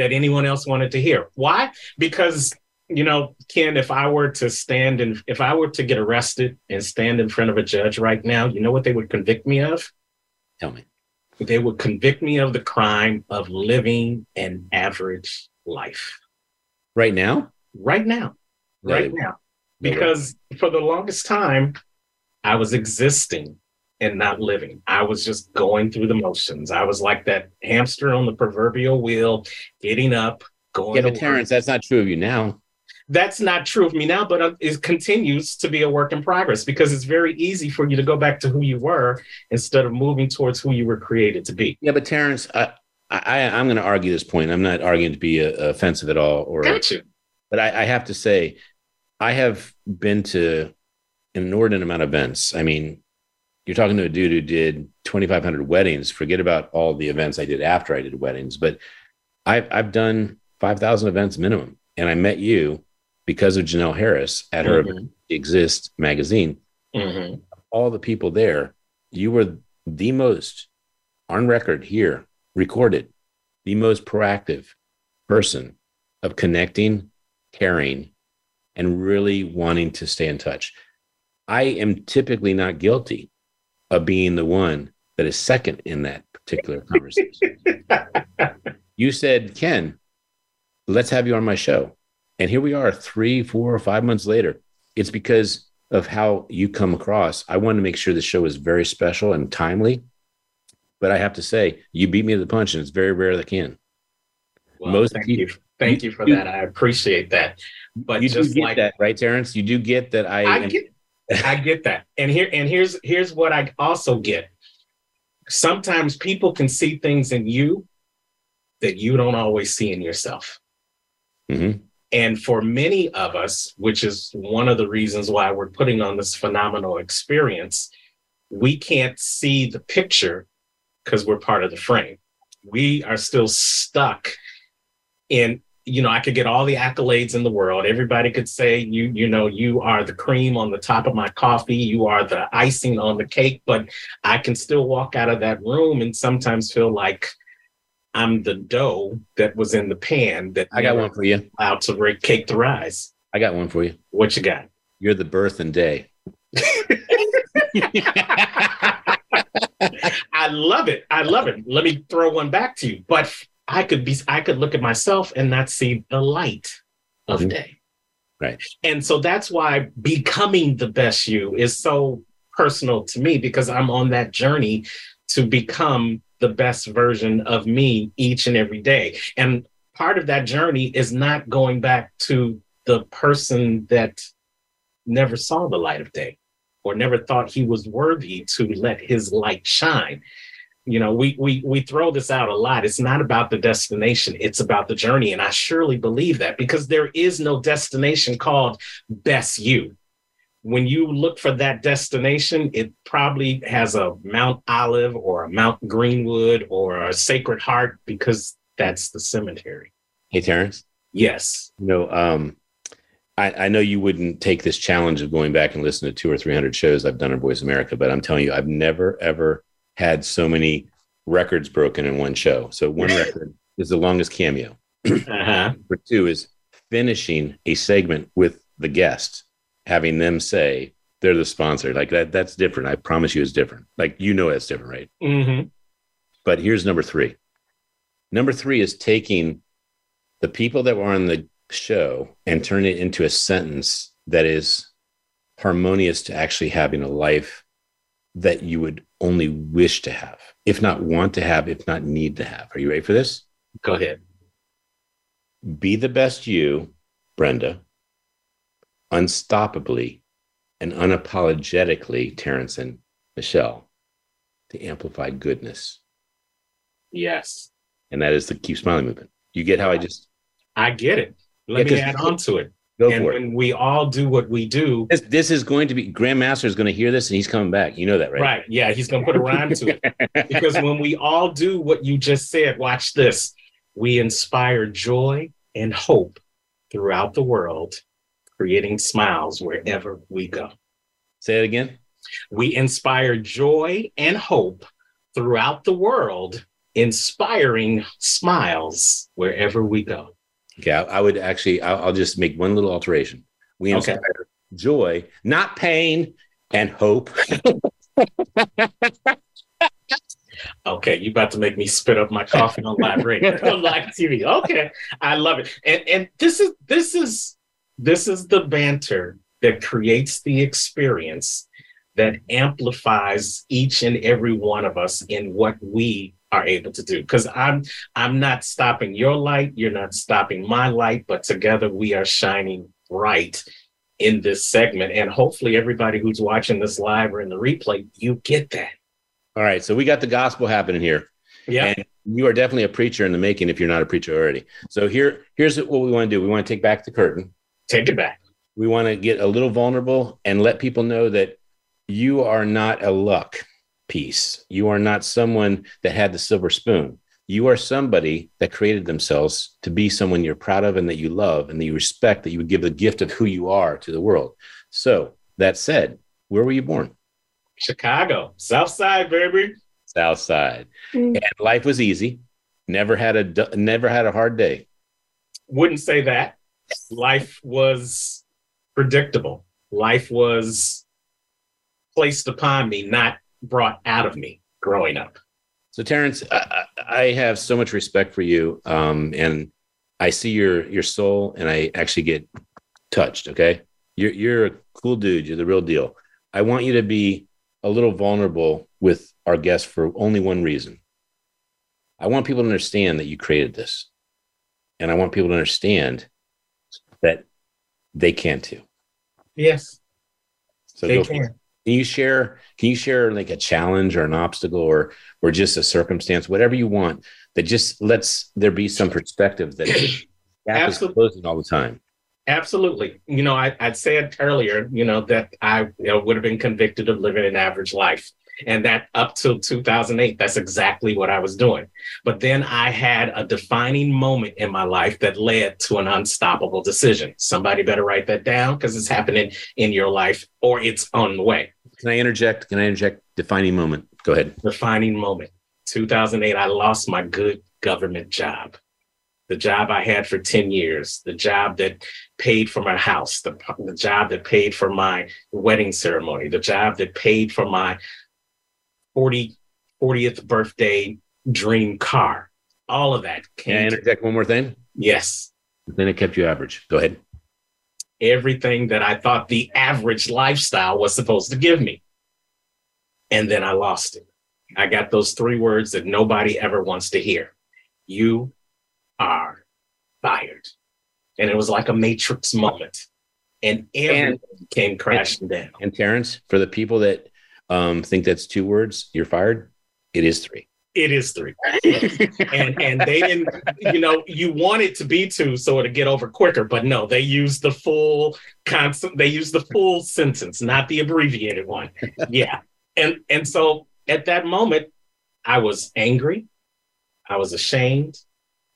that anyone else wanted to hear. Why? Because you know, Ken, if I were to stand and if I were to get arrested and stand in front of a judge right now, you know what they would convict me of? Tell me. They would convict me of the crime of living an average life Right now? right now. No, right now. Because for the longest time, I was existing and not living. I was just going through the motions. I was like that hamster on the proverbial wheel, getting up, going. Yeah, but. Terrence, that's not true of you now. That's not true of me now, but uh, it continues to be a work in progress because it's very easy for you to go back to who you were instead of moving towards who you were created to be. Yeah, but Terrence, I, I, I'm going to argue this point. I'm not arguing to be uh, offensive at all, or Got you. but I, I have to say, I have been to an inordinate amount of events. I mean, you're talking to a dude who did 2,500 weddings. Forget about all the events I did after I did weddings, but I've I've done 5,000 events minimum, and I met you because of Janelle Harris at her Mhm. Exist magazine. Mhm. All the people there, you were the most on record here, recorded, the most proactive person of connecting, caring, and really wanting to stay in touch. I am typically not guilty of being the one that is second in that particular conversation. you said, Ken, let's have you on my show. And here we are, three, four, or five months later. It's because of how you come across. I wanted to make sure the show is very special and timely. But I have to say, you beat me to the punch, and it's very rare that can. Well, Most thank people- you. Thank you for you- that. I appreciate that. But you do just get like that, right, Terrence? You do get that. I, I get, I get that. And here, and here's here's what I also get. Sometimes people can see things in you that you don't always see in yourself. Mhm. And for many of us, which is one of the reasons why we're putting on this phenomenal experience, we can't see the picture because we're part of the frame. We are still stuck in, you know, I could get all the accolades in the world. Everybody could say, you, you know, you are the cream on the top of my coffee, you are the icing on the cake, but I can still walk out of that room and sometimes feel like I'm the dough that was in the pan that I got one for you. Out to re- cake the rise. I got one for you. What you got? You're the birth and day. I love it. I love it. Let me throw one back to you. But I could be I could look at myself and not see the light of Mhm. day. Right. And so that's why becoming the best you is so personal to me because I'm on that journey to become the best version of me each and every day. And part of that journey is not going back to the person that never saw the light of day. or never thought he was worthy to let his light shine. You know, we we we throw this out a lot. It's not about the destination, it's about the journey. And I surely believe that because there is no destination called best you. When you look for that destination, it probably has a Mount Olive or a Mount Greenwood or a Sacred Heart because that's the cemetery. Hey, Terrence. Yes. You know, um, I, I know you wouldn't take this challenge of going back and listen to two or three hundred shows I've done on Voice America, but I'm telling you, I've never ever had so many records broken in one show. So one record is the longest cameo. Uh-huh. Number two is finishing a segment with the guest, having them say they're the sponsor. Like that, that's different. I promise you, it's different. Like you know, it's different, right? Mm-hmm. But here's number three. Number three is taking the people that were on the show and turn it into a sentence that is harmonious to actually having a life that you would only wish to have, if not want to have, if not need to have. Are you ready for this? Go ahead. Be the best you, Brenda, unstoppably and unapologetically, Terrence and Michelle, to amplify goodness. Yes. And that is the keep smiling movement. You get how I just I get it. Let Yeah, me add on to it. Go and when we all do what we do, This, this is going to be Grandmaster is going to hear this and he's coming back. You know that, right? right? Yeah, he's gonna put a rhyme to it. because when we all do what you just said, watch this. We inspire joy and hope throughout the world, creating smiles wherever we go. Say it again. We inspire joy and hope throughout the world, inspiring smiles wherever we go. Okay, I, I would actually. I'll, I'll just make one little alteration. We Okay. inspire joy, not pain, and hope. Okay, you about to make me spit up my coffee on live radio, on live TV. Okay, I love it. And and this is this is this is the banter that creates the experience that amplifies each and every one of us in what we are able to do. Because I'm I'm not stopping your light, you're not stopping my light, but together we are shining bright in this segment. And hopefully everybody who's watching this live or in the replay, you get that. All right, so we got the gospel happening here. Yeah. And you are definitely a preacher in the making if you're not a preacher already. So here, here's what we want to do. We want to take back the curtain. Take it back. We want to get a little vulnerable and let people know that you are not a luck piece. You are not someone that had the silver spoon. You are somebody that created themselves to be someone you're proud of and that you love and that you respect, that you would give the gift of who you are to the world. So, that said, where were you born? Chicago, South Side, baby. South Side. Mm. And life was easy. Never had a never had a hard day. Wouldn't say that. Life was predictable. Life was placed upon me, not brought out of me growing up. So, Terrence, I, I I have so much respect for you, um, and I see your your soul, and I actually get touched. Okay, you're you're a cool dude. You're the real deal. I want you to be a little vulnerable with our guests for only one reason. I want people to understand that you created this, and I want people to understand that they can too. Yes, So they go for it. can. Can you share? Can you share like a challenge or an obstacle or or just a circumstance, whatever you want, that just lets there be some perspective that Absolutely. closing all the time. Absolutely. You know, I, I'd said earlier, you know, that I you know, would have been convicted of living an average life. And that up till 2008, that's exactly what I was doing. But then I had a defining moment in my life that led to an unstoppable decision. Somebody better write that down because it's happening in your life or it's on the way. Can I interject? Can I interject? Defining moment. Go ahead. Defining moment. 2008, I lost my good government job. The job I had for 10 years, the job that paid for my house, the, the job that paid for my wedding ceremony, the job that paid for my 40, 40th birthday dream car. All of that Can I interject one more thing? yes. Then it kept you average. Go ahead. Everything that I thought the average lifestyle was supposed to give me. And then I lost it. I got those three words that nobody ever wants to hear. You are fired. And it was like a matrix moment. and everything came crashing down. And Terrence, for the people that um, think that's two words, you're fired. It is three. It is three. and and they didn't, you know, you want it to be two so it'll get over quicker, but no, they use the full constant, they use the full sentence, not the abbreviated one. Yeah. And and so at that moment, I was angry, I was ashamed,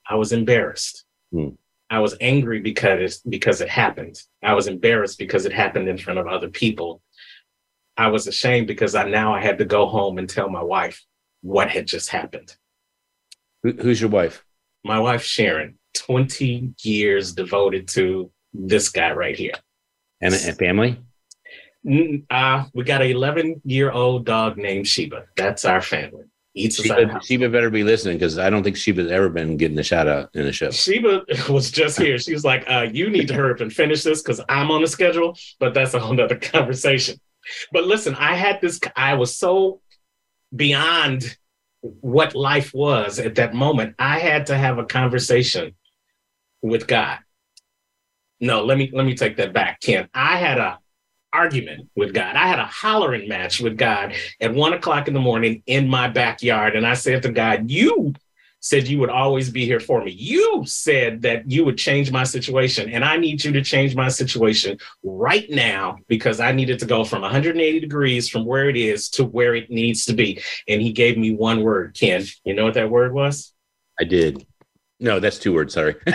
I was embarrassed. Hmm. I was angry because because it happened. I was embarrassed because it happened in front of other people. I was ashamed because I now I had to go home and tell my wife what had just happened. Who, who's your wife? My wife Sharon, 20 years devoted to this guy right here. And, and family? Mm, Uh, we got an 11 year old dog named Sheba. That's our family. Eats Sheba, Sheba better be listening because I don't think Sheba's ever been getting a shout out in the show. Sheba was just here. She was like, uh, you need to hurry up and finish this because I'm on the schedule, but that's a whole nother conversation. But listen, I had this, I was so beyond what life was at that moment. I had to have a conversation with God. No, let me let me take that back, Ken. I had a argument with God. I had a hollering match with God at one o'clock in the morning in my backyard. And I said to God, You said you would always be here for me. You said that you would change my situation. And I need you to change my situation right now because I needed to go from 180 degrees from where it is to where it needs to be. And he gave me one word, Ken. You know what that word was? I did. No, that's two words. Sorry.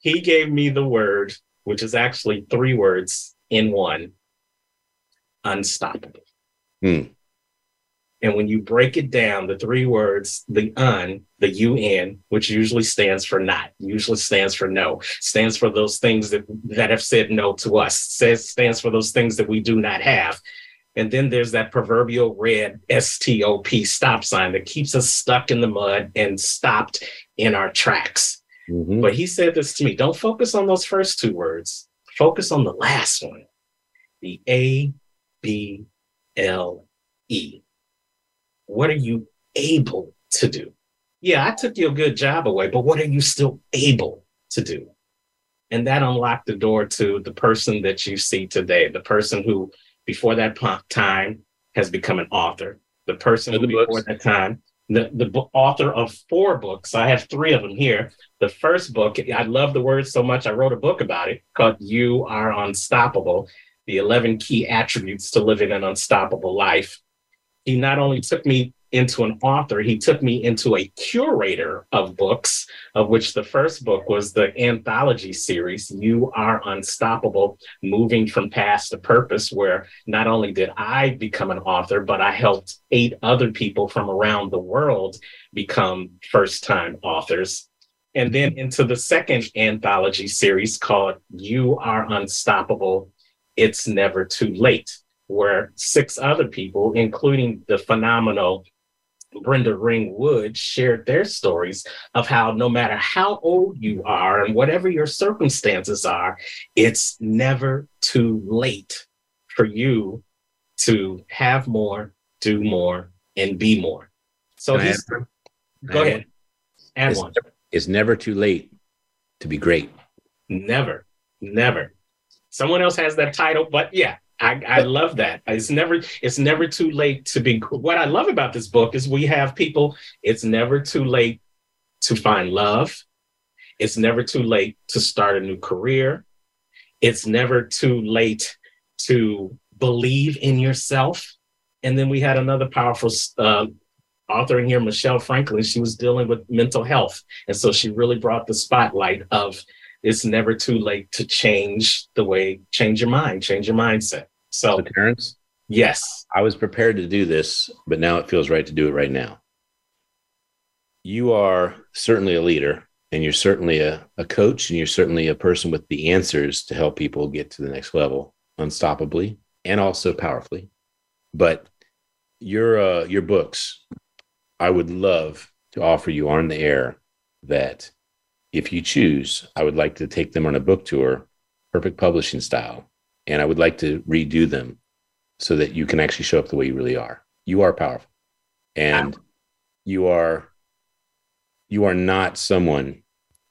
he gave me the word, which is actually three words in one unstoppable. Hmm. And when you break it down, the three words, the un, the un, which usually stands for not, usually stands for no, stands for those things that, that have said no to us, says stands for those things that we do not have. And then there's that proverbial red STOP stop sign that keeps us stuck in the mud and stopped in our tracks. Mhm. But he said this to me don't focus on those first two words, focus on the last one the A B L E. What are you able to do? Yeah, I took your good job away, but what are you still able to do? And that unlocked the door to the person that you see today, the person who, before that time, has become an author, the person who, the before books. that time, the, the author of four books. I have three of them here. The first book, I love the word so much, I wrote a book about it called You Are Unstoppable The 11 Key Attributes to Living an Unstoppable Life. He not only took me into an author, he took me into a curator of books, of which the first book was the anthology series, You Are Unstoppable Moving from Past to Purpose, where not only did I become an author, but I helped eight other people from around the world become first time authors. And then into the second anthology series called You Are Unstoppable It's Never Too Late, where six other people, including the phenomenal Brenda Ringwood, shared their stories of how no matter how old you are and whatever your circumstances are, it's never too late for you to have more, do more, and be more. So he's, go ahead, add It's, one. it's never too late to be great. Never, never. Someone else has that title, but yeah, I, I love that. It's never, it's never too late to be. What I love about this book is we have people. It's never too late to find love. It's never too late to start a new career. It's never too late to believe in yourself. And then we had another powerful uh, author in here, Michelle Franklin. She was dealing with mental health, and so she really brought the spotlight of it's never too late to change the way, change your mind, change your mindset. So, So, Terrence, yes, I was prepared to do this, but now it feels right to do it right now. You are certainly a leader, and you're certainly a, a coach, and you're certainly a person with the answers to help people get to the next level unstoppably and also powerfully. But your uh, your books, I would love to offer you on the air that if you choose, I would like to take them on a book tour, perfect publishing style, and I would like to redo them so that you can actually show up the way you really are. You are powerful. And you are you are not someone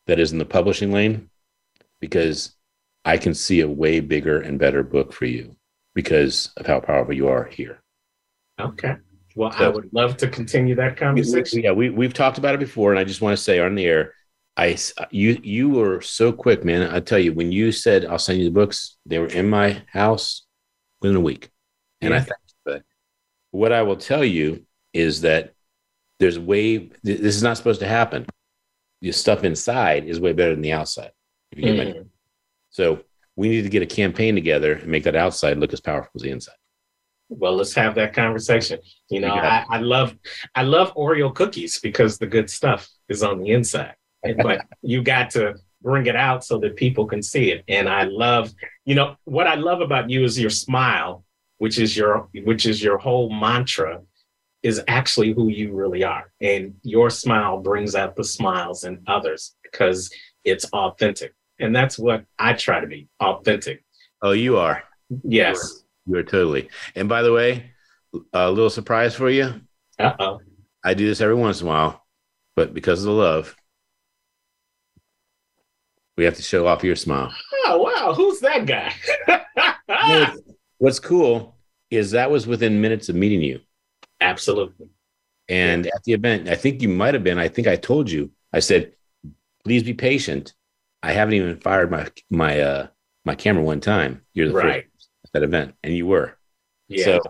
that is in the publishing lane because I can see a way bigger and better book for you because of how powerful you are here. Okay. Well, I would love to continue that conversation. we- yeah, we we've talked about it before, and I just want to say on the air, I you you were so quick, man. I tell you, when you said I'll send you the books, they were in my house within a week, and I thank you for that. What I will tell you is that there's way this is not supposed to happen. The stuff inside is way better than the outside. If you get Mm. So we need to get a campaign together and make that outside look as powerful as the inside. Well, let's have that conversation. You know, I, I love I love Oreo cookies because the good stuff is on the inside. But you got to bring it out so that people can see it. And I love, you know, what I love about you is your smile, which is your which is your whole mantra, is actually who you really are. And your smile brings out the smiles in others because it's authentic. And that's what I try to be authentic. Oh, you are. Yes. You are totally. And by the way, a little surprise for you. Uh oh. I do this every once in a while, but because of the love, we have to show off your smile. Oh wow, who's that guy? What's- What's cool is that was within minutes of meeting you. Absolutely. And at the event, I think you might have been, I think I told you, I said, please be patient. I haven't even fired my my uh my camera one time. You're the Right. first at that event, and you were. Yeah. So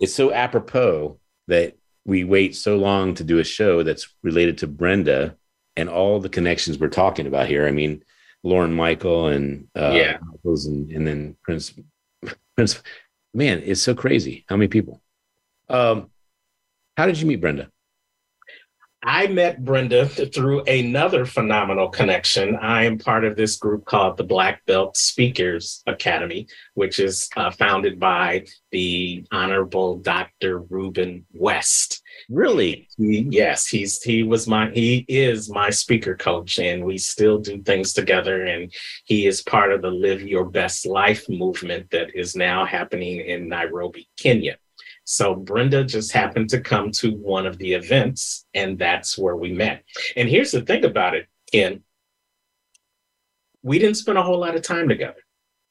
it's so apropos that we wait so long to do a show that's related to Brenda and all the connections we're talking about here. I mean, Lauren Michael and uh, Yeah. Michaels and, and then Prince Prince. Man, it's so crazy. How many people? Um, how did you meet Brenda? I met Brenda through another phenomenal connection. I am part of this group called the Black Belt Speakers Academy, which is uh, founded by the Honorable Dr. Reuben West. Really? He- yes, he's he was my he is my speaker coach, and we still do things together. And he is part of the Live Your Best Life movement that is now happening in Nairobi, Kenya. So Brenda just happened to come to one of the events, and that's where we met. And here's the thing about it, Ken. We didn't spend a whole lot of time together.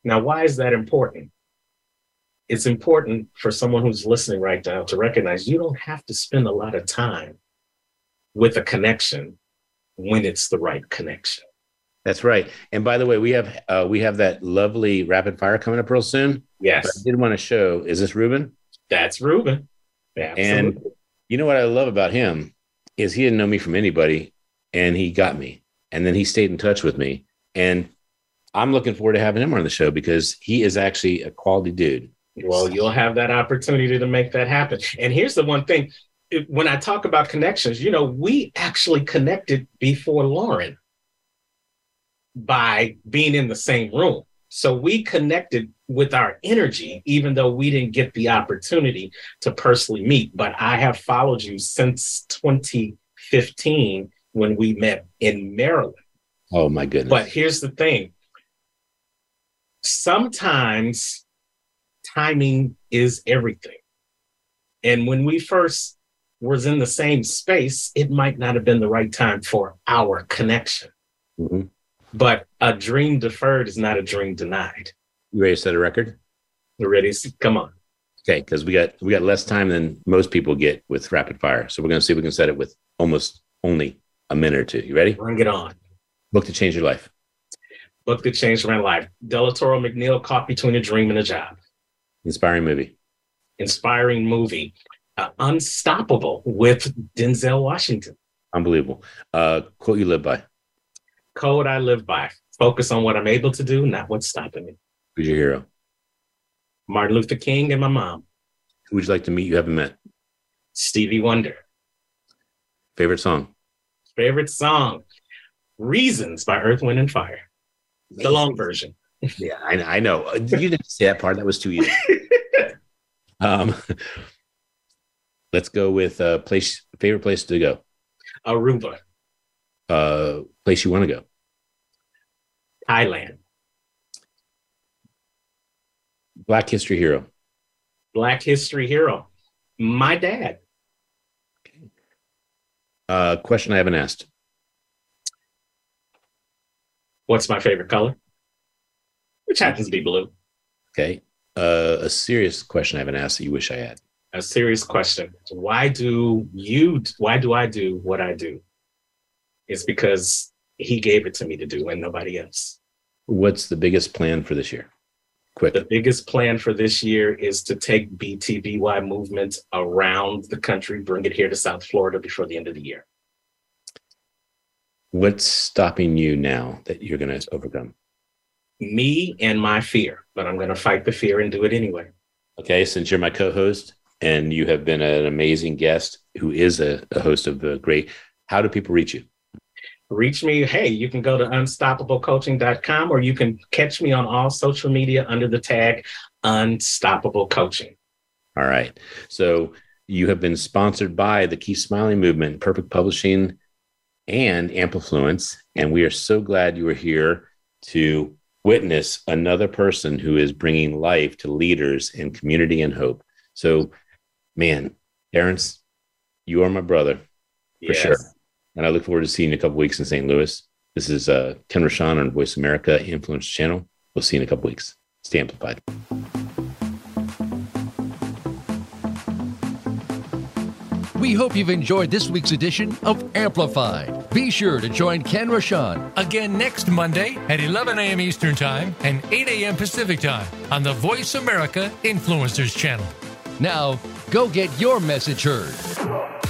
Now, why is that important? It's important for someone who's listening right now to recognize you don't have to spend a lot of time with a connection when it's the right connection. That's right. And by the way, we have uh, we have that lovely rapid fire coming up real soon. But Yes, I did want to show. Is this Ruben? That's Ruben. Absolutely. And you know what I love about him is he didn't know me from anybody, and he got me, and then he stayed in touch with me, and I'm looking forward to having him on the show because he is actually a quality dude. Well, you'll have that opportunity to make that happen. And here's the one thing when I talk about connections, you know, we actually connected before Lauren by being in the same room. So we connected with our energy, even though we didn't get the opportunity to personally meet. But I have followed you since 2015 when we met in Maryland. Oh my goodness! But here's the thing sometimes timing is everything. And when we first was in the same space, it might not have been the right time for our connection. Mhm. But a dream deferred is not a dream denied. you ready to set a record? We're ready? Come on. Okay, because we got we got less time than most people get with rapid fire, so we're going to see if we can set it with almost only a minute or two. You ready? Bring it on. Book to change your life. Book that changed my life. Delatorro McNeal caught between a dream and a job. Inspiring movie. Inspiring movie. Uh, Unstoppable with Denzel Washington. Unbelievable. Uh, quote you live by. Code I live by. Focus on what I'm able to do, not what's stopping me. Who's your hero? Martin Luther King and my mom, Who would you like to meet you haven't met? Stevie Wonder. Favorite song? Favorite song, Reasons by Earth, Wind, and Fire. The long version. Yeah, I, I know. You didn't say that part. That was too easy. um, let's go with uh, place. Favorite place to go. Aruba, Uh, place you want to go. Thailand. Black History Hero. Black History Hero. My dad. Uh, question I haven't asked. What's my favorite color? Which happens to be blue. Okay. Uh, a serious question I haven't asked that you wish I had. A serious question. Why do you, why do I do what I do? It's because he gave it to me to do and nobody else. What's the biggest plan for this year? Quick. The biggest plan for this year is to take BTBY movement around the country, bring it here to South Florida before the end of the year. What's stopping you now that you're going to overcome? Me and my fear, but I'm going to fight the fear and do it anyway. Okay, since you're my co-host and you have been an amazing guest who is a, a host of the great, how do people reach you? Reach me. Hey, you can go to unstoppablecoaching.com or you can catch me on all social media under the tag Unstoppable Coaching. All right. So you have been sponsored by the Keep Smiling Movement, Perfect Publishing, and Amplifluence. And we are so glad you are here to witness another person who is bringing life to leaders in community and hope. So, man, Terrence, you are my brother for Yes. sure. And I look forward to seeing you in a couple weeks in St. Louis. This is uh, Ken Rochon on Voice America Influence Channel. We'll see you in a couple weeks. Stay amplified. We hope you've enjoyed this week's edition of Amplified. Be sure to join Ken Rochon Again next Monday at 11 a.m. Eastern Time and 8 a.m. Pacific Time on the Voice America Influencers Channel. Now, go get your message heard.